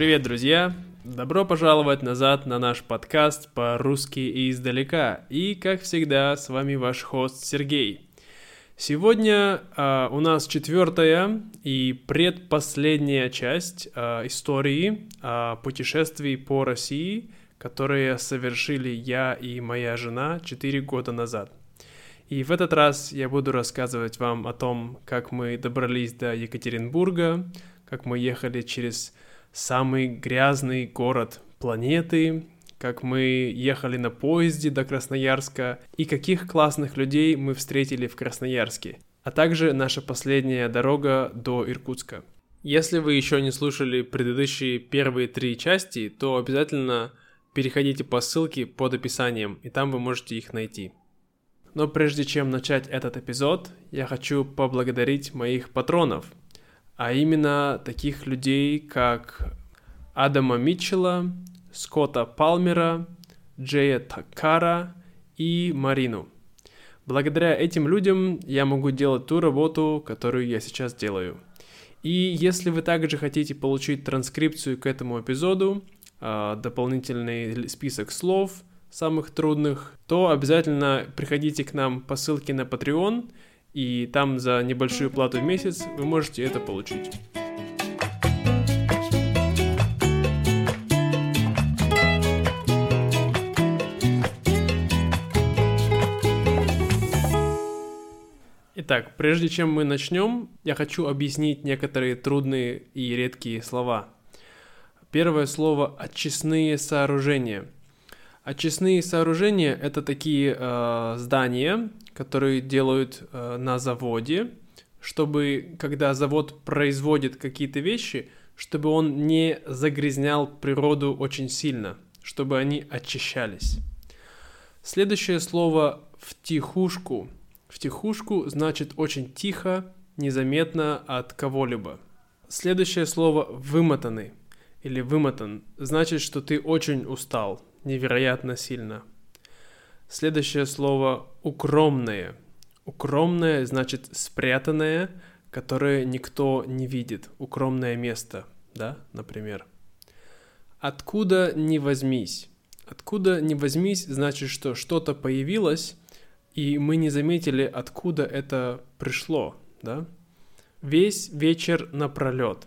Привет, друзья! Добро пожаловать назад на наш подкаст по-русски и издалека. И, как всегда, с вами ваш хост Сергей. Сегодня э, у нас четвертая и предпоследняя часть э, истории э, путешествий по России, которые совершили я и моя жена 4 года назад. И в этот раз я буду рассказывать вам о том, как мы добрались до Екатеринбурга, как мы ехали через самый грязный город планеты, как мы ехали на поезде до Красноярска и каких классных людей мы встретили в Красноярске, а также наша последняя дорога до Иркутска. Если вы еще не слушали предыдущие первые три части, то обязательно переходите по ссылке под описанием, и там вы можете их найти. Но прежде чем начать этот эпизод, я хочу поблагодарить моих патронов – а именно таких людей, как Адама Митчелла, Скотта Палмера, Джея Такара и Марину. Благодаря этим людям я могу делать ту работу, которую я сейчас делаю. И если вы также хотите получить транскрипцию к этому эпизоду, а, дополнительный список слов, самых трудных, то обязательно приходите к нам по ссылке на Patreon – и там за небольшую плату в месяц вы можете это получить. Итак, прежде чем мы начнем, я хочу объяснить некоторые трудные и редкие слова. Первое слово «очистные сооружения». Очистные сооружения – это такие э, здания, которые делают э, на заводе, чтобы, когда завод производит какие-то вещи, чтобы он не загрязнял природу очень сильно, чтобы они очищались. Следующее слово в тихушку. В тихушку значит очень тихо, незаметно от кого-либо. Следующее слово вымотанный или вымотан значит, что ты очень устал, невероятно сильно. Следующее слово укромное. Укромное значит спрятанное, которое никто не видит. Укромное место, да, например. Откуда не возьмись. Откуда не возьмись значит, что что-то появилось, и мы не заметили, откуда это пришло, да? Весь вечер напролет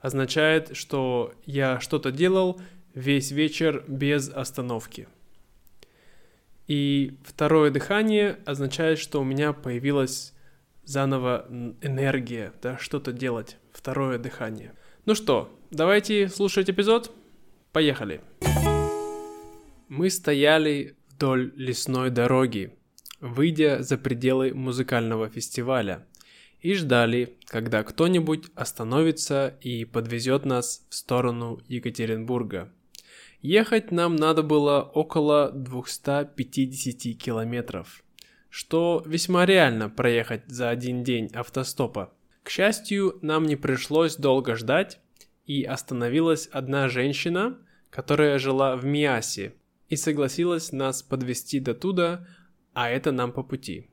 означает, что я что-то делал весь вечер без остановки. И второе дыхание означает, что у меня появилась заново энергия, да, что-то делать. Второе дыхание. Ну что, давайте слушать эпизод. Поехали. Мы стояли вдоль лесной дороги, выйдя за пределы музыкального фестиваля, и ждали, когда кто-нибудь остановится и подвезет нас в сторону Екатеринбурга. Ехать нам надо было около 250 километров, что весьма реально проехать за один день автостопа. К счастью, нам не пришлось долго ждать, и остановилась одна женщина, которая жила в Миасе, и согласилась нас подвести до туда, а это нам по пути.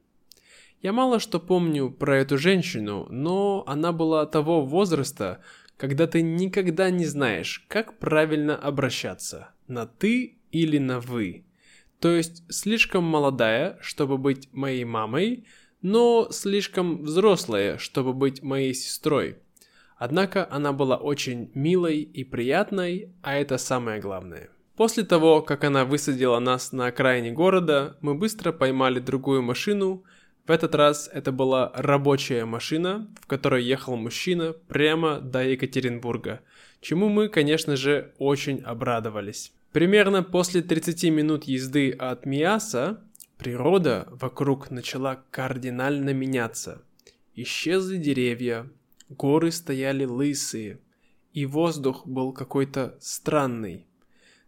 Я мало что помню про эту женщину, но она была того возраста, когда ты никогда не знаешь, как правильно обращаться, на «ты» или на «вы». То есть слишком молодая, чтобы быть моей мамой, но слишком взрослая, чтобы быть моей сестрой. Однако она была очень милой и приятной, а это самое главное. После того, как она высадила нас на окраине города, мы быстро поймали другую машину, в этот раз это была рабочая машина, в которой ехал мужчина прямо до Екатеринбурга, чему мы, конечно же, очень обрадовались. Примерно после 30 минут езды от Миаса природа вокруг начала кардинально меняться. Исчезли деревья, горы стояли лысые, и воздух был какой-то странный.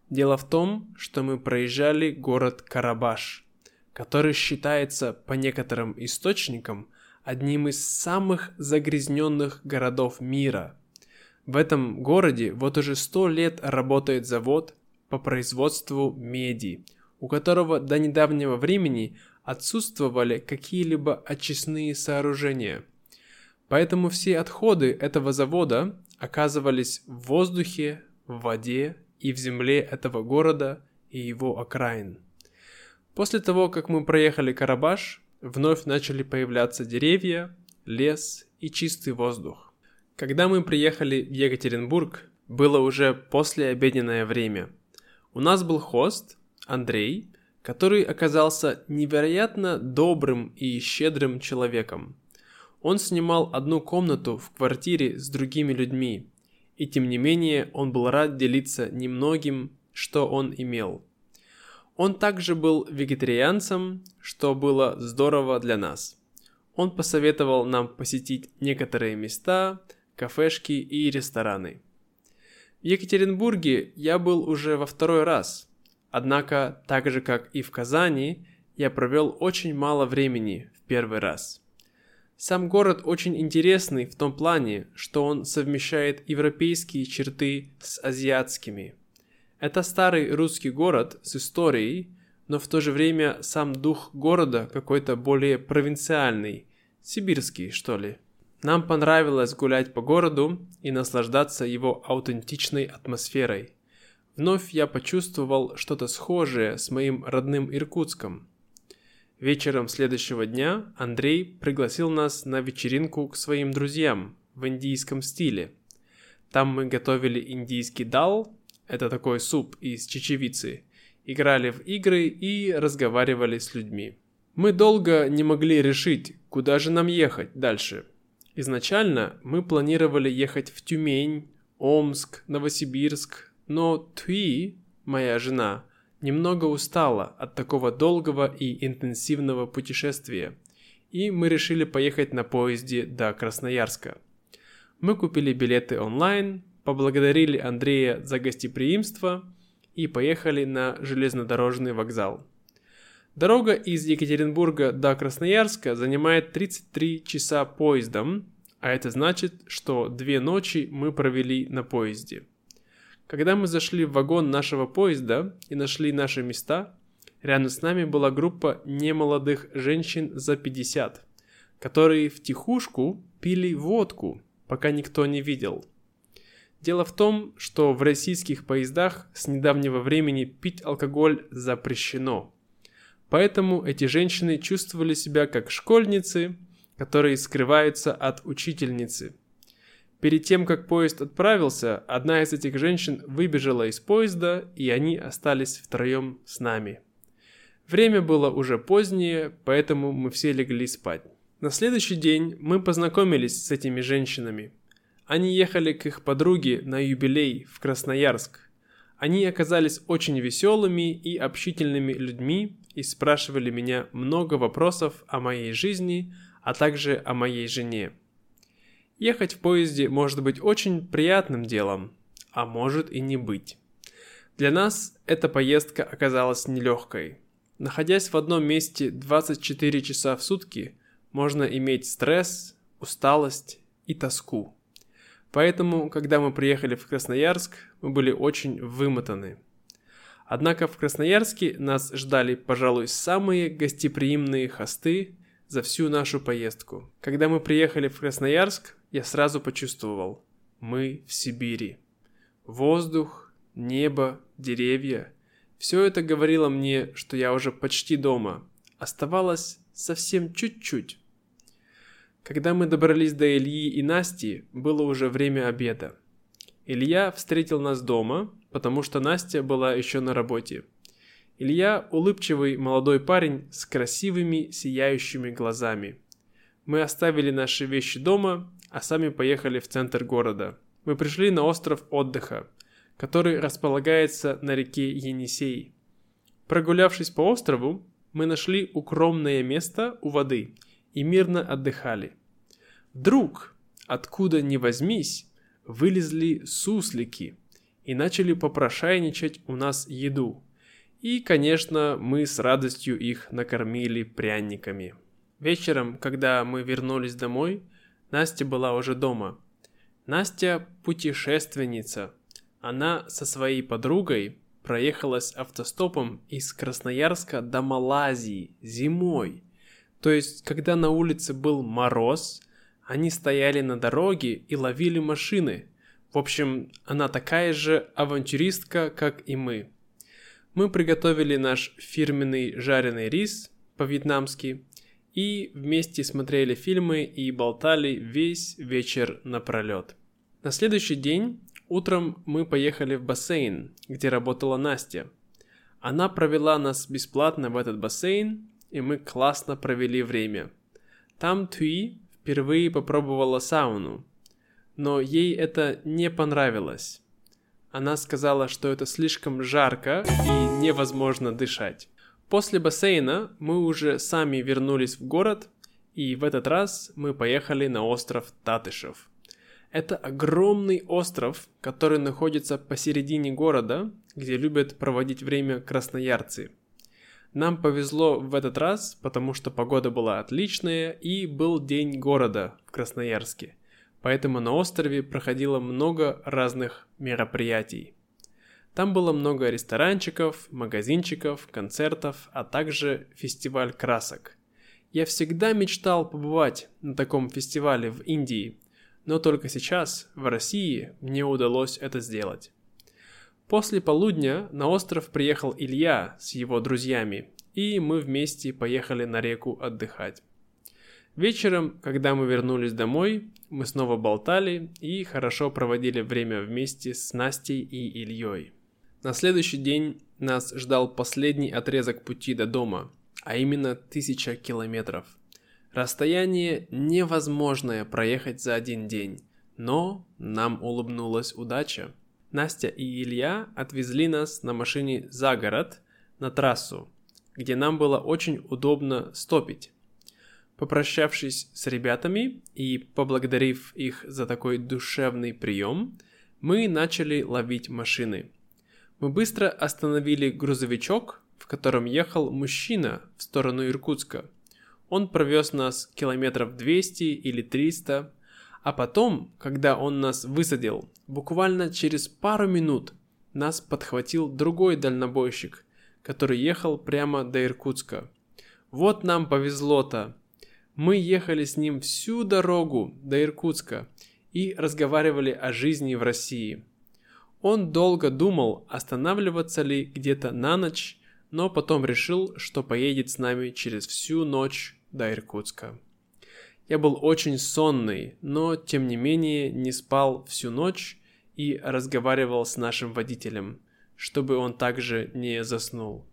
Дело в том, что мы проезжали город Карабаш – который считается по некоторым источникам одним из самых загрязненных городов мира. В этом городе вот уже сто лет работает завод по производству меди, у которого до недавнего времени отсутствовали какие-либо очистные сооружения. Поэтому все отходы этого завода оказывались в воздухе, в воде и в земле этого города и его окраин. После того, как мы проехали Карабаш, вновь начали появляться деревья, лес и чистый воздух. Когда мы приехали в Екатеринбург, было уже послеобеденное время. У нас был хост, Андрей, который оказался невероятно добрым и щедрым человеком. Он снимал одну комнату в квартире с другими людьми, и тем не менее он был рад делиться немногим, что он имел. Он также был вегетарианцем, что было здорово для нас. Он посоветовал нам посетить некоторые места, кафешки и рестораны. В Екатеринбурге я был уже во второй раз, однако, так же как и в Казани, я провел очень мало времени в первый раз. Сам город очень интересный в том плане, что он совмещает европейские черты с азиатскими. Это старый русский город с историей, но в то же время сам дух города какой-то более провинциальный, сибирский, что ли. Нам понравилось гулять по городу и наслаждаться его аутентичной атмосферой. Вновь я почувствовал что-то схожее с моим родным Иркутском – Вечером следующего дня Андрей пригласил нас на вечеринку к своим друзьям в индийском стиле. Там мы готовили индийский дал, это такой суп из чечевицы, играли в игры и разговаривали с людьми. Мы долго не могли решить, куда же нам ехать дальше. Изначально мы планировали ехать в Тюмень, Омск, Новосибирск, но Туи, моя жена, немного устала от такого долгого и интенсивного путешествия, и мы решили поехать на поезде до Красноярска. Мы купили билеты онлайн, поблагодарили Андрея за гостеприимство и поехали на железнодорожный вокзал. Дорога из Екатеринбурга до Красноярска занимает 33 часа поездом, а это значит, что две ночи мы провели на поезде – когда мы зашли в вагон нашего поезда и нашли наши места, рядом с нами была группа немолодых женщин за 50, которые в тихушку пили водку, пока никто не видел. Дело в том, что в российских поездах с недавнего времени пить алкоголь запрещено. Поэтому эти женщины чувствовали себя как школьницы, которые скрываются от учительницы – Перед тем, как поезд отправился, одна из этих женщин выбежала из поезда, и они остались втроем с нами. Время было уже позднее, поэтому мы все легли спать. На следующий день мы познакомились с этими женщинами. Они ехали к их подруге на юбилей в Красноярск. Они оказались очень веселыми и общительными людьми и спрашивали меня много вопросов о моей жизни, а также о моей жене. Ехать в поезде может быть очень приятным делом, а может и не быть. Для нас эта поездка оказалась нелегкой. Находясь в одном месте 24 часа в сутки, можно иметь стресс, усталость и тоску. Поэтому, когда мы приехали в Красноярск, мы были очень вымотаны. Однако в Красноярске нас ждали, пожалуй, самые гостеприимные хосты за всю нашу поездку. Когда мы приехали в Красноярск, я сразу почувствовал, мы в Сибири. Воздух, небо, деревья – все это говорило мне, что я уже почти дома. Оставалось совсем чуть-чуть. Когда мы добрались до Ильи и Насти, было уже время обеда. Илья встретил нас дома, потому что Настя была еще на работе. Илья – улыбчивый молодой парень с красивыми сияющими глазами. Мы оставили наши вещи дома а сами поехали в центр города. Мы пришли на остров отдыха, который располагается на реке Енисей. Прогулявшись по острову, мы нашли укромное место у воды и мирно отдыхали. Вдруг, откуда ни возьмись, вылезли суслики и начали попрошайничать у нас еду. И, конечно, мы с радостью их накормили пряниками. Вечером, когда мы вернулись домой, Настя была уже дома. Настя путешественница. Она со своей подругой проехалась автостопом из Красноярска до Малайзии зимой. То есть, когда на улице был мороз, они стояли на дороге и ловили машины, В общем, она такая же авантюристка, как и мы. Мы приготовили наш фирменный жареный рис по-вьетнамски и вместе смотрели фильмы и болтали весь вечер напролет. На следующий день утром мы поехали в бассейн, где работала Настя. Она провела нас бесплатно в этот бассейн, и мы классно провели время. Там Туи впервые попробовала сауну, но ей это не понравилось. Она сказала, что это слишком жарко и невозможно дышать. После бассейна мы уже сами вернулись в город, и в этот раз мы поехали на остров Татышев. Это огромный остров, который находится посередине города, где любят проводить время красноярцы. Нам повезло в этот раз, потому что погода была отличная и был день города в Красноярске. Поэтому на острове проходило много разных мероприятий. Там было много ресторанчиков, магазинчиков, концертов, а также фестиваль красок. Я всегда мечтал побывать на таком фестивале в Индии, но только сейчас, в России, мне удалось это сделать. После полудня на остров приехал Илья с его друзьями, и мы вместе поехали на реку отдыхать. Вечером, когда мы вернулись домой, мы снова болтали и хорошо проводили время вместе с Настей и Ильей. На следующий день нас ждал последний отрезок пути до дома, а именно тысяча километров. Расстояние невозможное проехать за один день, но нам улыбнулась удача. Настя и Илья отвезли нас на машине за город, на трассу, где нам было очень удобно стопить. Попрощавшись с ребятами и поблагодарив их за такой душевный прием, мы начали ловить машины – мы быстро остановили грузовичок, в котором ехал мужчина в сторону Иркутска. Он провез нас километров 200 или 300, а потом, когда он нас высадил, буквально через пару минут нас подхватил другой дальнобойщик, который ехал прямо до Иркутска. Вот нам повезло-то. Мы ехали с ним всю дорогу до Иркутска и разговаривали о жизни в России – он долго думал, останавливаться ли где-то на ночь, но потом решил, что поедет с нами через всю ночь до Иркутска. Я был очень сонный, но тем не менее не спал всю ночь и разговаривал с нашим водителем, чтобы он также не заснул.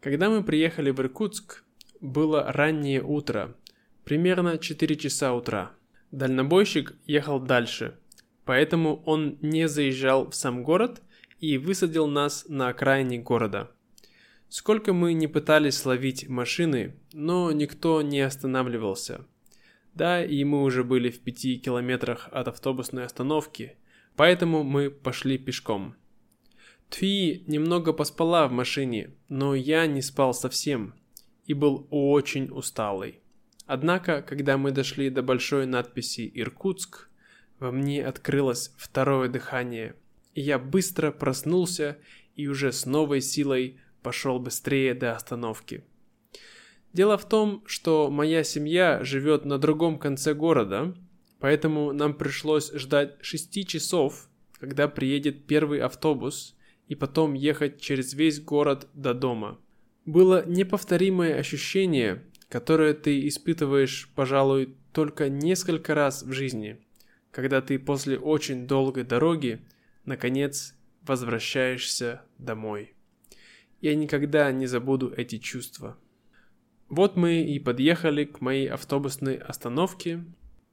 Когда мы приехали в Иркутск, было раннее утро, примерно 4 часа утра. Дальнобойщик ехал дальше, Поэтому он не заезжал в сам город и высадил нас на окраине города. Сколько мы не пытались ловить машины, но никто не останавливался. Да, и мы уже были в пяти километрах от автобусной остановки, поэтому мы пошли пешком. Тви немного поспала в машине, но я не спал совсем и был очень усталый. Однако, когда мы дошли до большой надписи «Иркутск», во мне открылось второе дыхание, и я быстро проснулся и уже с новой силой пошел быстрее до остановки. Дело в том, что моя семья живет на другом конце города, поэтому нам пришлось ждать 6 часов, когда приедет первый автобус, и потом ехать через весь город до дома. Было неповторимое ощущение, которое ты испытываешь, пожалуй, только несколько раз в жизни – когда ты после очень долгой дороги, наконец, возвращаешься домой. Я никогда не забуду эти чувства. Вот мы и подъехали к моей автобусной остановке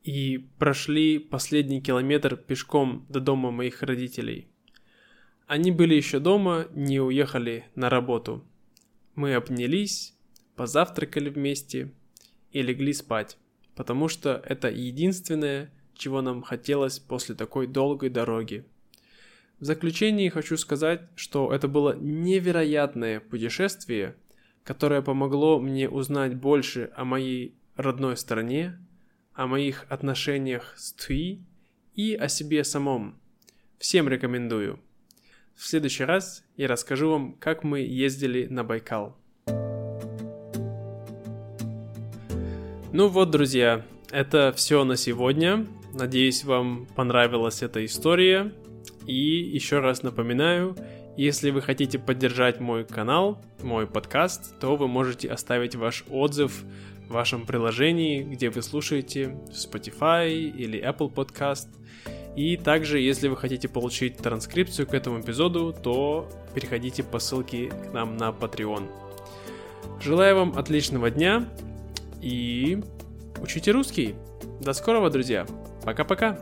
и прошли последний километр пешком до дома моих родителей. Они были еще дома, не уехали на работу. Мы обнялись, позавтракали вместе и легли спать, потому что это единственное, чего нам хотелось после такой долгой дороги. В заключении хочу сказать, что это было невероятное путешествие, которое помогло мне узнать больше о моей родной стране, о моих отношениях с Туи и о себе самом. Всем рекомендую. В следующий раз я расскажу вам, как мы ездили на Байкал. Ну вот, друзья, это все на сегодня. Надеюсь, вам понравилась эта история. И еще раз напоминаю, если вы хотите поддержать мой канал, мой подкаст, то вы можете оставить ваш отзыв в вашем приложении, где вы слушаете, Spotify или Apple Podcast. И также, если вы хотите получить транскрипцию к этому эпизоду, то переходите по ссылке к нам на Patreon. Желаю вам отличного дня и учите русский. До скорого, друзья. Пока-пока.